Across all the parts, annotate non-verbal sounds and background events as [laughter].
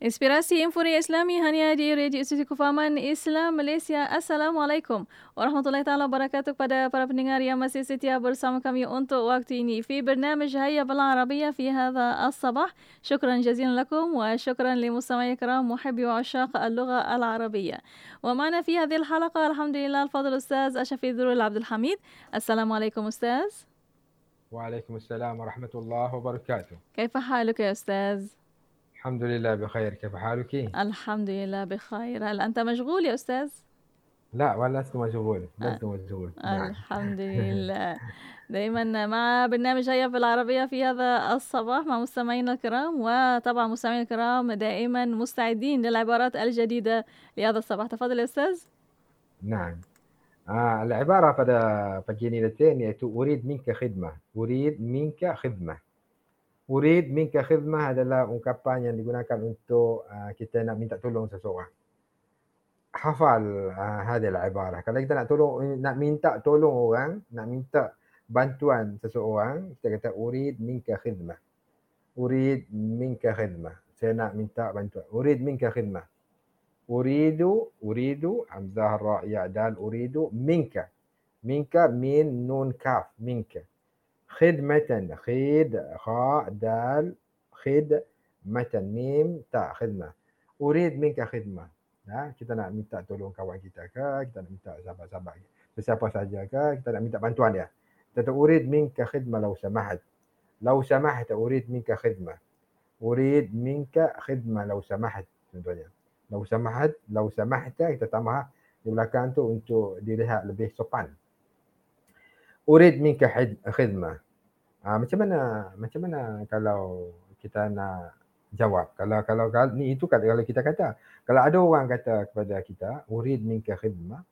Inspirasi Infuri Islami hanya di Radio Institut Kefahaman Islam Malaysia. Assalamualaikum warahmatullahi taala wabarakatuh kepada para pendengar yang masih setia bersama kami untuk waktu ini في برنامج هيا بالعربية في هذا الصباح. شكرا جزيلا لكم وشكرا لمستمعي الكرام محبي وعشاق اللغة العربية. ومعنا في هذه الحلقة الحمد لله الفضل الأستاذ أشفي ذرول عبد الحميد. السلام عليكم أستاذ. وعليكم السلام ورحمة الله وبركاته. كيف حالك يا أستاذ؟ الحمد لله بخير كيف حالك؟ الحمد لله بخير هل أنت مشغول يا أستاذ؟ لا ولا لست مشغول لست مشغول نعم. الحمد [laughs] لله دائما مع برنامج هيا في العربية في هذا الصباح مع مستمعينا الكرام وطبعا مستمعينا الكرام دائما مستعدين للعبارات الجديدة لهذا الصباح تفضل يا أستاذ نعم آه العبارة ini Datin iaitu urid minka khidmah urid minka khidmah Urid minka khidmah adalah ungkapan yang digunakan untuk uh, kita nak minta tolong seseorang. Hafal uh, hadil ibarah. Kalau kita nak tolong nak minta tolong orang, nak minta bantuan seseorang, kita kata urid minka khidmah. Urid minka khidmah. Saya nak minta bantuan. Urid minka khidmah. Uridu, uridu, hamzah ra ya dal uridu minka. Minka min nun kaf minka. خدمة خيد خاء دال خدمة ميم تاء خدمة أريد منك خدمة ha, kita nak minta tolong kawan kita ke kita nak minta sahabat-sahabat sesiapa saja ke kita nak minta bantuan dia kita urid minka khidmah law samahat law samahat urid minka khidmah urid minka khidmah law samahat contohnya law samahat law samahta kita tambah di belakang tu untuk dilihat lebih sopan urid minka khidmah. Ha, macam mana macam mana kalau kita nak jawab kalau kalau, kalau ni itu kalau kita kata kalau ada orang kata kepada kita urid minka khidmah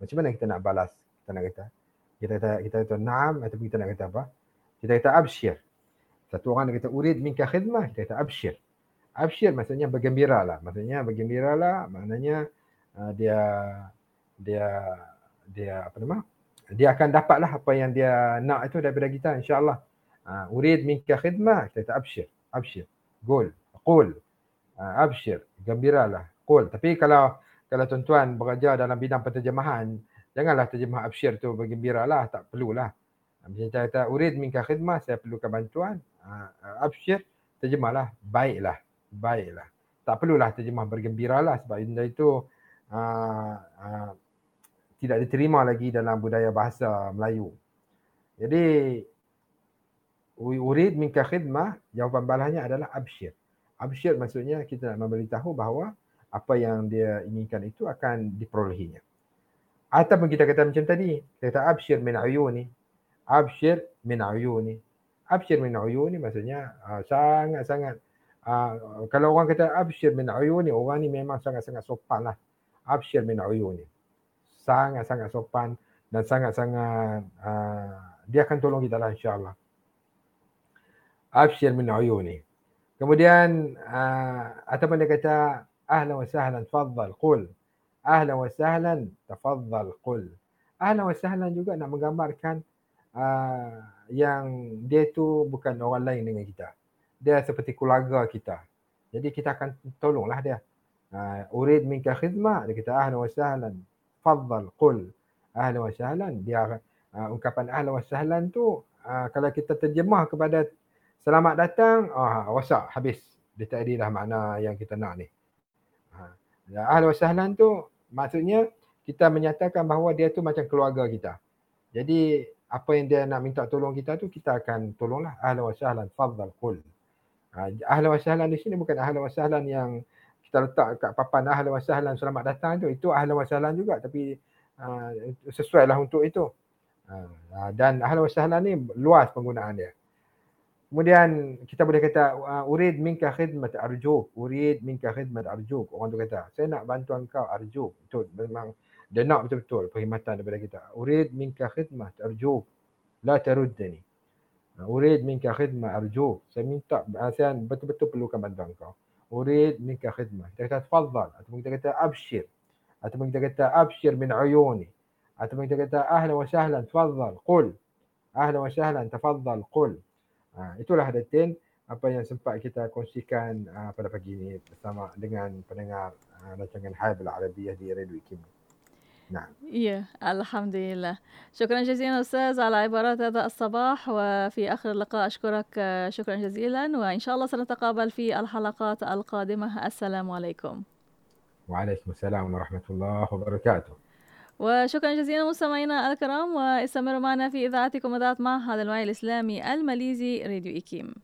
macam mana kita nak balas? Kita nak kata kita kata kita kata na'am atau kita nak kata apa? Kita kata abshir. Satu orang kata urid minka khidmah kita kata abshir. Abshir maksudnya bergembira lah. Maksudnya bergembira lah maknanya uh, dia dia dia apa nama dia akan dapatlah apa yang dia nak itu daripada kita insyaallah. Uh, urid minka khidmah kita kata abshir abshir. Qul qul uh, abshir gembiralah qul. Tapi kalau kalau tuan-tuan bekerja dalam bidang penterjemahan janganlah terjemah abshir tu bergembiralah tak perlulah. Macam kita kata urid minka khidmah saya perlukan bantuan. Uh, abshir terjemahlah baiklah baiklah. Tak perlulah terjemah bergembiralah sebab itu uh, uh, tidak diterima lagi dalam budaya bahasa Melayu. Jadi urid minka khidmah jawapan balasnya adalah absyir. Absyir maksudnya kita nak memberitahu bahawa apa yang dia inginkan itu akan diperolehinya. Ataupun kita kata macam tadi, kita kata absyir min uyuni. Absyir min uyuni. Absyir min uyuni maksudnya uh, sangat-sangat uh, kalau orang kata absyir min uyuni, orang ni memang sangat-sangat sopan lah. Absyir min uyuni sangat-sangat sopan dan sangat-sangat uh, dia akan tolong kita lah insyaAllah. Abshir min uyuni. Kemudian uh, ataupun dia kata ahlan wa sahlan tafadhal qul. Ahlan wa sahlan tafadhal qul. Ahlan wa sahlan juga nak menggambarkan uh, yang dia tu bukan orang lain dengan kita. Dia seperti keluarga kita. Jadi kita akan tolonglah dia. Uh, urid minka khidmah. Dia kata ahlan wa sahlan tafadhal qul ahlan wa sahlan dia uh, ungkapan ahlan wa sahlan tu uh, kalau kita terjemah kepada selamat datang ah uh, wasak habis. Dia tak adalah makna yang kita nak ni. Uh, ahlan wa sahlan tu maksudnya kita menyatakan bahawa dia tu macam keluarga kita. Jadi apa yang dia nak minta tolong kita tu kita akan tolonglah. tafadhal qul. Uh, ahlan wa sahlan di sini bukan ahlan wa sahlan yang kita letak kat papan ahlan wa sahlan selamat datang tu itu ahlan wa sahlan juga tapi uh, sesuai lah untuk itu. Uh, dan ahlan wa sahlan ni luas penggunaan dia. Kemudian kita boleh kata urid minka khidmat arjuk urid minka khidmat arjuk. Orang tu kata saya nak bantuan kau arjuk. Itu memang dia nak betul-betul perkhidmatan daripada kita. Urid minka khidmat arjuk. La taruddani. Urid minka khidmat arjuk. Saya minta saya betul-betul perlukan bantuan kau أريد منك خدمة kita kata تفضل ataupun kita kata أبشر ataupun kita kata أبشر من عيوني ataupun kita kata أهلا وسهلا تفضل قل أهلا وسهلا تفضل قل ha, itulah datin apa yang sempat kita kongsikan uh, pada pagi ini bersama dengan pendengar uh, rancangan Hai Bil Arabiyah di Radio Ikim. نعم. Yeah, الحمد لله. شكرا جزيلا أستاذ على عبارات هذا الصباح وفي آخر اللقاء أشكرك شكرا جزيلا وإن شاء الله سنتقابل في الحلقات القادمة السلام عليكم. وعليكم السلام ورحمة الله وبركاته. وشكرا جزيلا مستمعينا الكرام واستمروا معنا في إذاعتكم إذاعة معهد الوعي الإسلامي الماليزي راديو إيكيم.